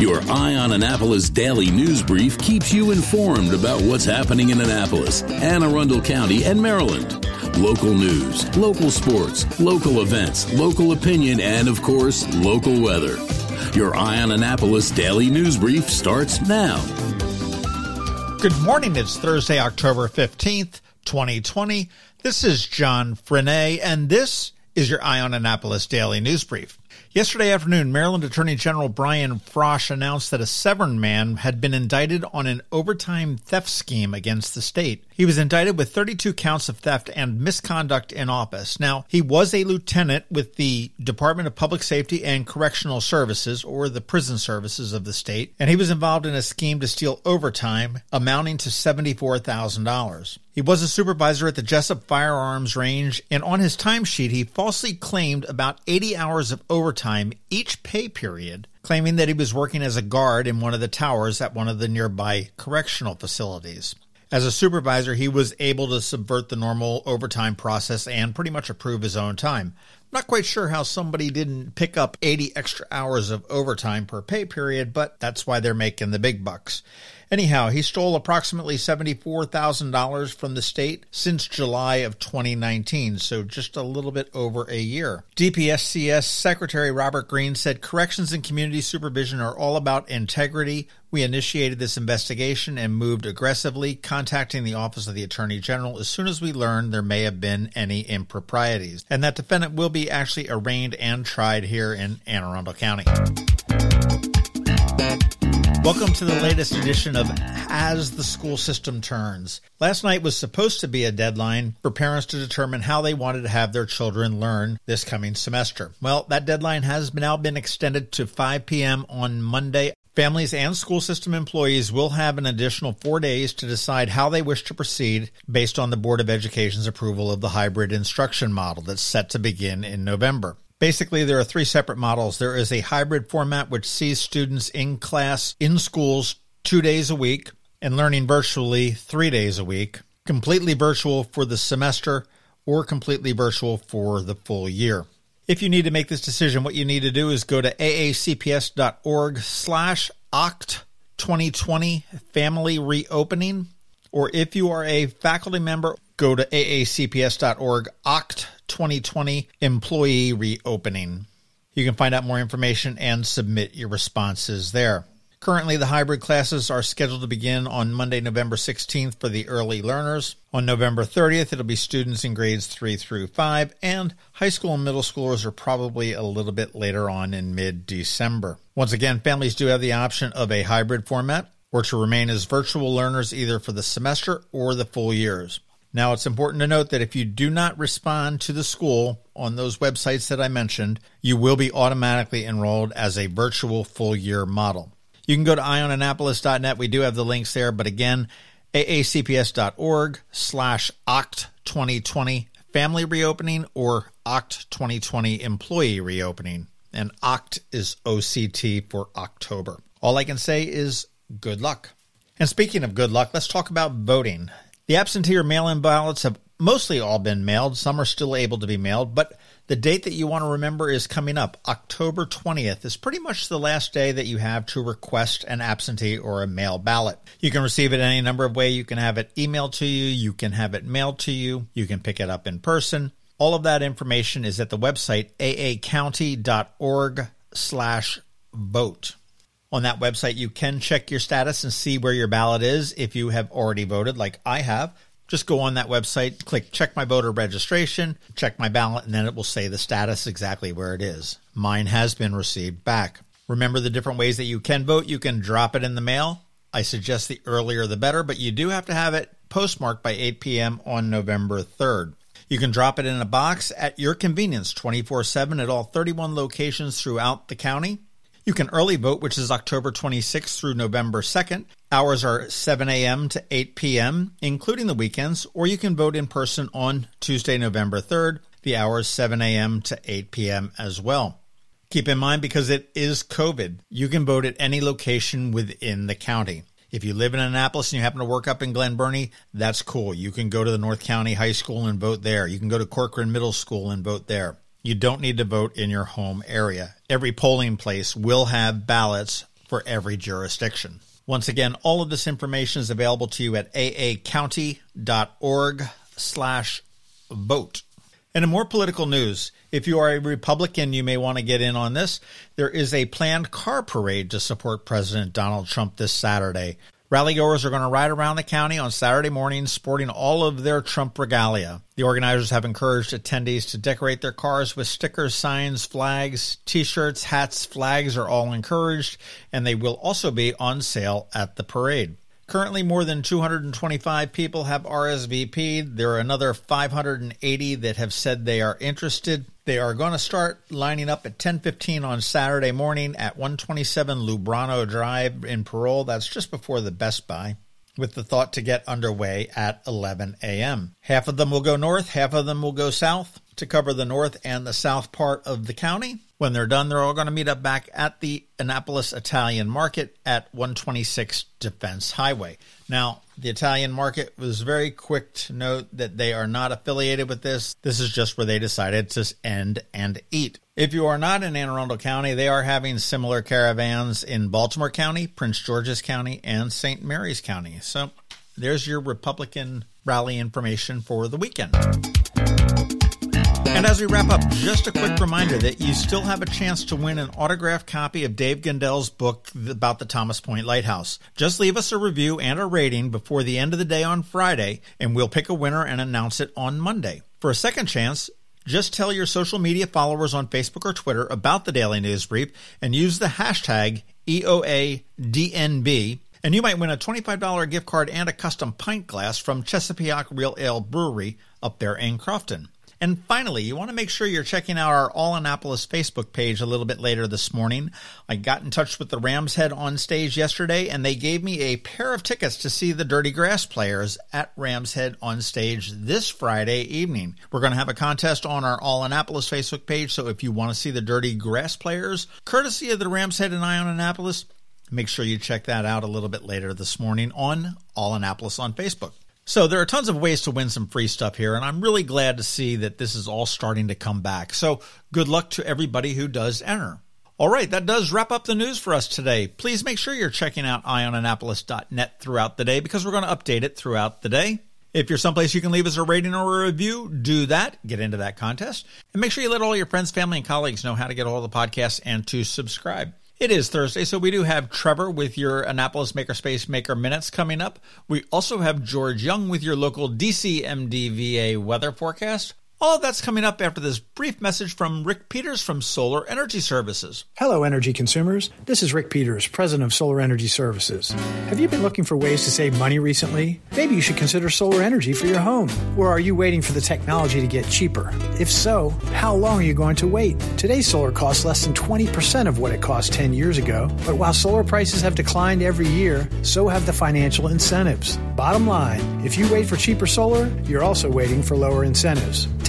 Your Eye on Annapolis daily news brief keeps you informed about what's happening in Annapolis, Anne Arundel County, and Maryland. Local news, local sports, local events, local opinion, and of course, local weather. Your Eye on Annapolis daily news brief starts now. Good morning. It's Thursday, October 15th, 2020. This is John Frenaye, and this is your Eye on Annapolis daily news brief. Yesterday afternoon, Maryland Attorney General Brian Frosh announced that a Severn man had been indicted on an overtime theft scheme against the state. He was indicted with 32 counts of theft and misconduct in office. Now, he was a lieutenant with the Department of Public Safety and Correctional Services, or the prison services of the state, and he was involved in a scheme to steal overtime amounting to $74,000. He was a supervisor at the Jessup Firearms Range, and on his timesheet, he falsely claimed about 80 hours of overtime each pay period, claiming that he was working as a guard in one of the towers at one of the nearby correctional facilities. As a supervisor, he was able to subvert the normal overtime process and pretty much approve his own time. Not quite sure how somebody didn't pick up 80 extra hours of overtime per pay period, but that's why they're making the big bucks. Anyhow, he stole approximately $74,000 from the state since July of 2019, so just a little bit over a year. DPSCS Secretary Robert Green said corrections and community supervision are all about integrity. We initiated this investigation and moved aggressively, contacting the Office of the Attorney General as soon as we learned there may have been any improprieties. And that defendant will be actually arraigned and tried here in Anne Arundel County. Welcome to the latest edition of As the School System Turns. Last night was supposed to be a deadline for parents to determine how they wanted to have their children learn this coming semester. Well, that deadline has now been extended to 5 p.m. on Monday. Families and school system employees will have an additional four days to decide how they wish to proceed based on the Board of Education's approval of the hybrid instruction model that's set to begin in November. Basically, there are three separate models. There is a hybrid format which sees students in class in schools two days a week and learning virtually three days a week, completely virtual for the semester or completely virtual for the full year. If you need to make this decision, what you need to do is go to aacps.org slash OCT 2020 family reopening, or if you are a faculty member, go to aacps.org OCT 2020 employee reopening. You can find out more information and submit your responses there. Currently, the hybrid classes are scheduled to begin on Monday, November 16th for the early learners. On November 30th, it'll be students in grades 3 through 5, and high school and middle schoolers are probably a little bit later on in mid December. Once again, families do have the option of a hybrid format or to remain as virtual learners either for the semester or the full years. Now, it's important to note that if you do not respond to the school on those websites that I mentioned, you will be automatically enrolled as a virtual full year model. You can go to eyeonannapolis.net. We do have the links there, but again, aacps.org slash OCT 2020 family reopening or OCT 2020 employee reopening. And OCT is OCT for October. All I can say is good luck. And speaking of good luck, let's talk about voting. The absentee or mail in ballots have mostly all been mailed. Some are still able to be mailed, but the date that you want to remember is coming up. October 20th is pretty much the last day that you have to request an absentee or a mail ballot. You can receive it any number of ways. You can have it emailed to you, you can have it mailed to you, you can pick it up in person. All of that information is at the website aacounty.org slash vote. On that website, you can check your status and see where your ballot is if you have already voted, like I have. Just go on that website, click check my voter registration, check my ballot, and then it will say the status exactly where it is. Mine has been received back. Remember the different ways that you can vote. You can drop it in the mail. I suggest the earlier the better, but you do have to have it postmarked by 8 p.m. on November 3rd. You can drop it in a box at your convenience 24 7 at all 31 locations throughout the county. You can early vote, which is October 26th through November 2nd. Hours are 7 a.m. to 8 p.m., including the weekends, or you can vote in person on Tuesday, November 3rd. The hours 7 a.m. to 8 p.m. as well. Keep in mind because it is COVID, you can vote at any location within the county. If you live in Annapolis and you happen to work up in Glen Burnie, that's cool. You can go to the North County High School and vote there. You can go to Corcoran Middle School and vote there. You don't need to vote in your home area. Every polling place will have ballots for every jurisdiction. Once again, all of this information is available to you at aacounty.org slash vote. And in more political news, if you are a Republican, you may want to get in on this. There is a planned car parade to support President Donald Trump this Saturday. Rallygoers are going to ride around the county on Saturday morning sporting all of their Trump regalia. The organizers have encouraged attendees to decorate their cars with stickers, signs, flags, t shirts, hats, flags are all encouraged, and they will also be on sale at the parade. Currently, more than 225 people have RSVP'd. There are another 580 that have said they are interested. They are going to start lining up at 10:15 on Saturday morning at 127 Lubrano Drive in Parole. That's just before the Best Buy with the thought to get underway at 11 a.m. Half of them will go north, half of them will go south to cover the north and the south part of the county. When they're done, they're all going to meet up back at the Annapolis Italian Market at 126 Defense Highway. Now, the Italian Market was very quick to note that they are not affiliated with this. This is just where they decided to end and eat. If you are not in Anne Arundel County, they are having similar caravans in Baltimore County, Prince George's County, and St. Mary's County. So there's your Republican rally information for the weekend. And as we wrap up, just a quick reminder that you still have a chance to win an autographed copy of Dave Gendel's book about the Thomas Point Lighthouse. Just leave us a review and a rating before the end of the day on Friday, and we'll pick a winner and announce it on Monday. For a second chance, just tell your social media followers on Facebook or Twitter about the Daily News Brief and use the hashtag EOADNB and you might win a $25 gift card and a custom pint glass from Chesapeake Real Ale Brewery up there in Crofton. And finally, you want to make sure you're checking out our All Annapolis Facebook page a little bit later this morning. I got in touch with the Rams head on stage yesterday, and they gave me a pair of tickets to see the Dirty Grass players at Rams Head on stage this Friday evening. We're going to have a contest on our All Annapolis Facebook page, so if you want to see the Dirty Grass players, courtesy of the Rams Head and Eye on Annapolis, make sure you check that out a little bit later this morning on All Annapolis on Facebook. So there are tons of ways to win some free stuff here, and I'm really glad to see that this is all starting to come back. So good luck to everybody who does enter. All right, that does wrap up the news for us today. Please make sure you're checking out eyeonannapolis.net throughout the day because we're going to update it throughout the day. If you're someplace you can leave us a rating or a review, do that. Get into that contest. And make sure you let all your friends, family, and colleagues know how to get all the podcasts and to subscribe. It is Thursday, so we do have Trevor with your Annapolis Makerspace Maker Minutes coming up. We also have George Young with your local DCMDVA weather forecast. All of that's coming up after this brief message from Rick Peters from Solar Energy Services. Hello, energy consumers. This is Rick Peters, president of Solar Energy Services. Have you been looking for ways to save money recently? Maybe you should consider solar energy for your home. Or are you waiting for the technology to get cheaper? If so, how long are you going to wait? Today's solar costs less than 20% of what it cost 10 years ago. But while solar prices have declined every year, so have the financial incentives. Bottom line, if you wait for cheaper solar, you're also waiting for lower incentives.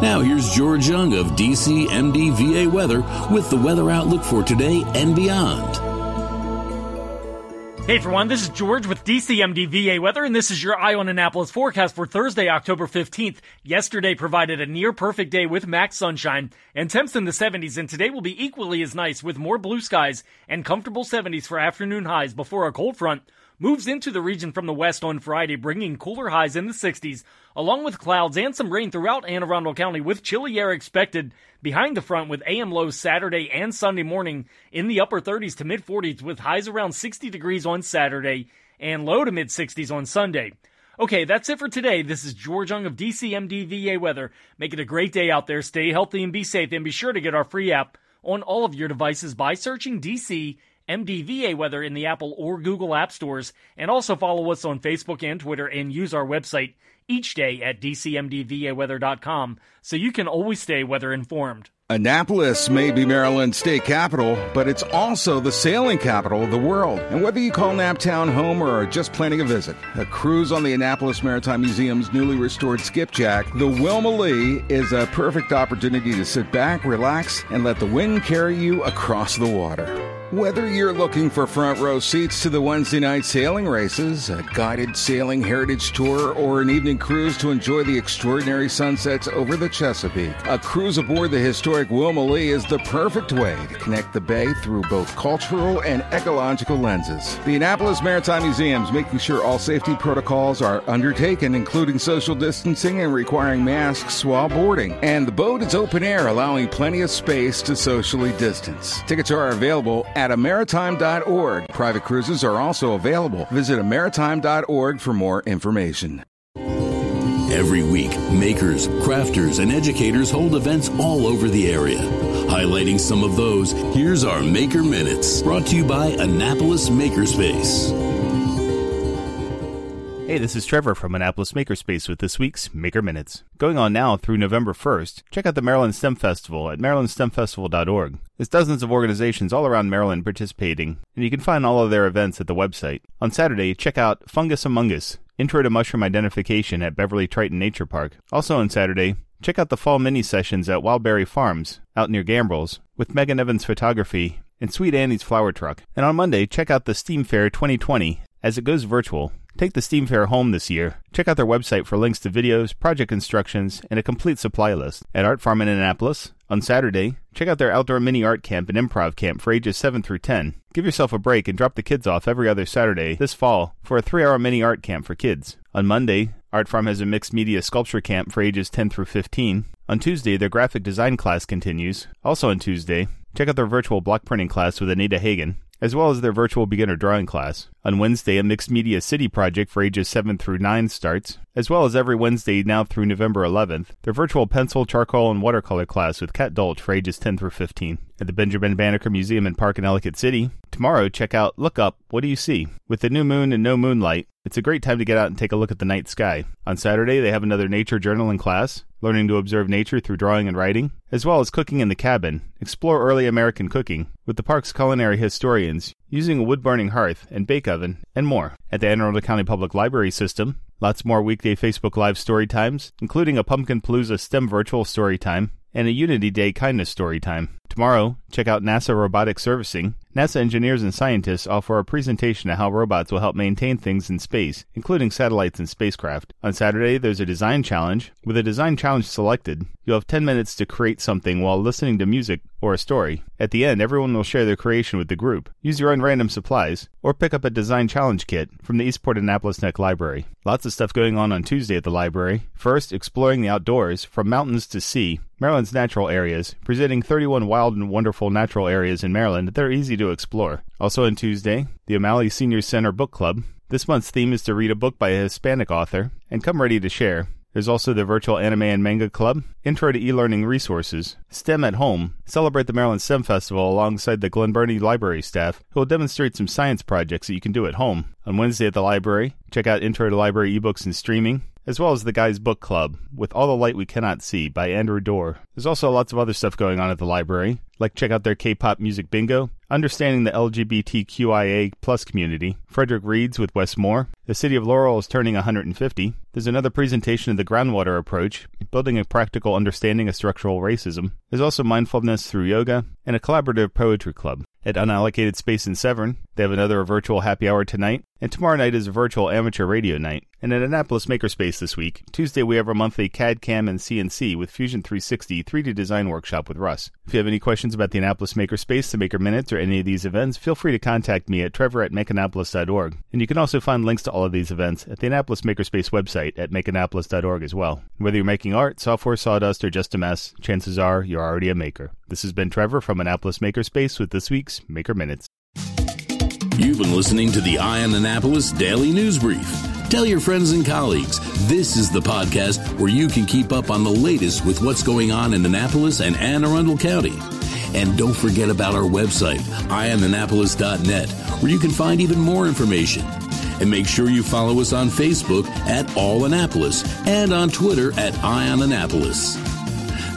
Now here's George Young of DCMDVA weather with the weather outlook for today and beyond. Hey everyone, this is George with DCMDVA Weather, and this is your Eye on Annapolis forecast for Thursday, October 15th. Yesterday provided a near perfect day with max sunshine and temps in the 70s, and today will be equally as nice with more blue skies and comfortable 70s for afternoon highs before a cold front moves into the region from the west on Friday, bringing cooler highs in the 60s, along with clouds and some rain throughout Anne Arundel County, with chilly air expected behind the front with AM lows Saturday and Sunday morning in the upper 30s to mid 40s, with highs around 60 degrees on Saturday and low to mid 60s on Sunday. Okay, that's it for today. This is George Young of DCMDVA Weather. Make it a great day out there. Stay healthy and be safe. And be sure to get our free app on all of your devices by searching DC MDVA Weather in the Apple or Google App Stores. And also follow us on Facebook and Twitter and use our website each day at dcmdvaweather.com so you can always stay weather informed. Annapolis may be Maryland's state capital, but it's also the sailing capital of the world. And whether you call Naptown home or are just planning a visit, a cruise on the Annapolis Maritime Museum's newly restored skipjack, the Wilma Lee, is a perfect opportunity to sit back, relax, and let the wind carry you across the water. Whether you're looking for front row seats to the Wednesday night sailing races, a guided sailing heritage tour, or an evening cruise to enjoy the extraordinary sunsets over the Chesapeake, a cruise aboard the historic Wilma Lee is the perfect way to connect the bay through both cultural and ecological lenses. The Annapolis Maritime Museum is making sure all safety protocols are undertaken, including social distancing and requiring masks while boarding. And the boat is open air, allowing plenty of space to socially distance. Tickets are available at amaritime.org. Private cruises are also available. Visit amaritime.org for more information. Every week, makers, crafters, and educators hold events all over the area. Highlighting some of those, here's our Maker Minutes, brought to you by Annapolis Makerspace. Hey, this is Trevor from Annapolis Makerspace with this week's Maker Minutes. Going on now through November 1st, check out the Maryland STEM Festival at marylandstemfestival.org. There's dozens of organizations all around Maryland participating, and you can find all of their events at the website. On Saturday, check out Fungus Among Us, Intro to Mushroom Identification at Beverly Triton Nature Park. Also on Saturday, check out the fall mini sessions at Wildberry Farms, out near Gambrills, with Megan Evans Photography and Sweet Annie's Flower Truck. And on Monday, check out the Steam Fair 2020 as it goes virtual. Take the Steam Fair home this year. Check out their website for links to videos, project instructions, and a complete supply list. At Art Farm in Annapolis, on Saturday, check out their outdoor mini art camp and improv camp for ages 7 through 10. Give yourself a break and drop the kids off every other Saturday this fall for a three hour mini art camp for kids. On Monday, Art Farm has a mixed media sculpture camp for ages 10 through 15. On Tuesday, their graphic design class continues. Also on Tuesday, check out their virtual block printing class with Anita Hagen as well as their virtual beginner drawing class. On Wednesday, a mixed media city project for ages 7 through 9 starts, as well as every Wednesday now through November 11th, their virtual pencil, charcoal, and watercolor class with Kat Dolch for ages 10 through 15. At the Benjamin Banneker Museum and Park in Ellicott City, tomorrow check out Look Up, What Do You See? With the new moon and no moonlight, it's a great time to get out and take a look at the night sky. On Saturday, they have another nature journaling class, learning to observe nature through drawing and writing, as well as cooking in the cabin. Explore early American cooking with the park's culinary historians using a wood burning hearth and bake oven, and more. At the Anne Arundel County Public Library System, lots more weekday Facebook Live story times, including a Pumpkin Palooza STEM virtual story time and a Unity Day kindness story time. Tomorrow, check out NASA Robotic Servicing. NASA engineers and scientists offer a presentation of how robots will help maintain things in space, including satellites and spacecraft. On Saturday, there's a design challenge. With a design challenge selected, you'll have 10 minutes to create something while listening to music or a story. At the end, everyone will share their creation with the group. Use your own random supplies, or pick up a design challenge kit from the Eastport Annapolis Neck Library. Lots of stuff going on on Tuesday at the library. First, exploring the outdoors, from mountains to sea, Maryland's natural areas, presenting 31 wild and wonderful natural areas in Maryland that are easy to explore. Also on Tuesday, the O'Malley Senior Center Book Club. This month's theme is to read a book by a Hispanic author and come ready to share. There's also the virtual anime and manga club, intro to e-learning resources, STEM at home, celebrate the Maryland STEM Festival alongside the Glen Burnie Library staff who will demonstrate some science projects that you can do at home. On Wednesday at the library, check out Intro to Library ebooks and streaming, as well as the Guys Book Club, with All the Light We Cannot See by Andrew Doerr. There's also lots of other stuff going on at the library, like check out their K-pop music bingo, understanding the LGBTQIA plus community, Frederick Reads with Wes Moore, the city of Laurel is turning 150, there's another presentation of the groundwater approach, building a practical understanding of structural racism, there's also mindfulness through yoga, and a collaborative poetry club. At Unallocated Space in Severn, they have another virtual happy hour tonight, and tomorrow night is a virtual amateur radio night. And at Annapolis Makerspace this week, Tuesday we have our monthly CAD, CAM, and CNC with Fusion 360 3D design workshop with Russ. If you have any questions about the Annapolis Makerspace, the Maker Minutes, or any of these events, feel free to contact me at trevor at makeannapolis.org. And you can also find links to all of these events at the Annapolis Makerspace website at makeannapolis.org as well. Whether you're making art, software, sawdust, or just a mess, chances are you're already a maker. This has been Trevor from Annapolis Makerspace with this week's Maker Minutes. You've been listening to the Eye on Annapolis Daily News Brief. Tell your friends and colleagues. This is the podcast where you can keep up on the latest with what's going on in Annapolis and Anne Arundel County. And don't forget about our website, eyeonannapolis.net, where you can find even more information. And make sure you follow us on Facebook at All Annapolis and on Twitter at Eye on Annapolis.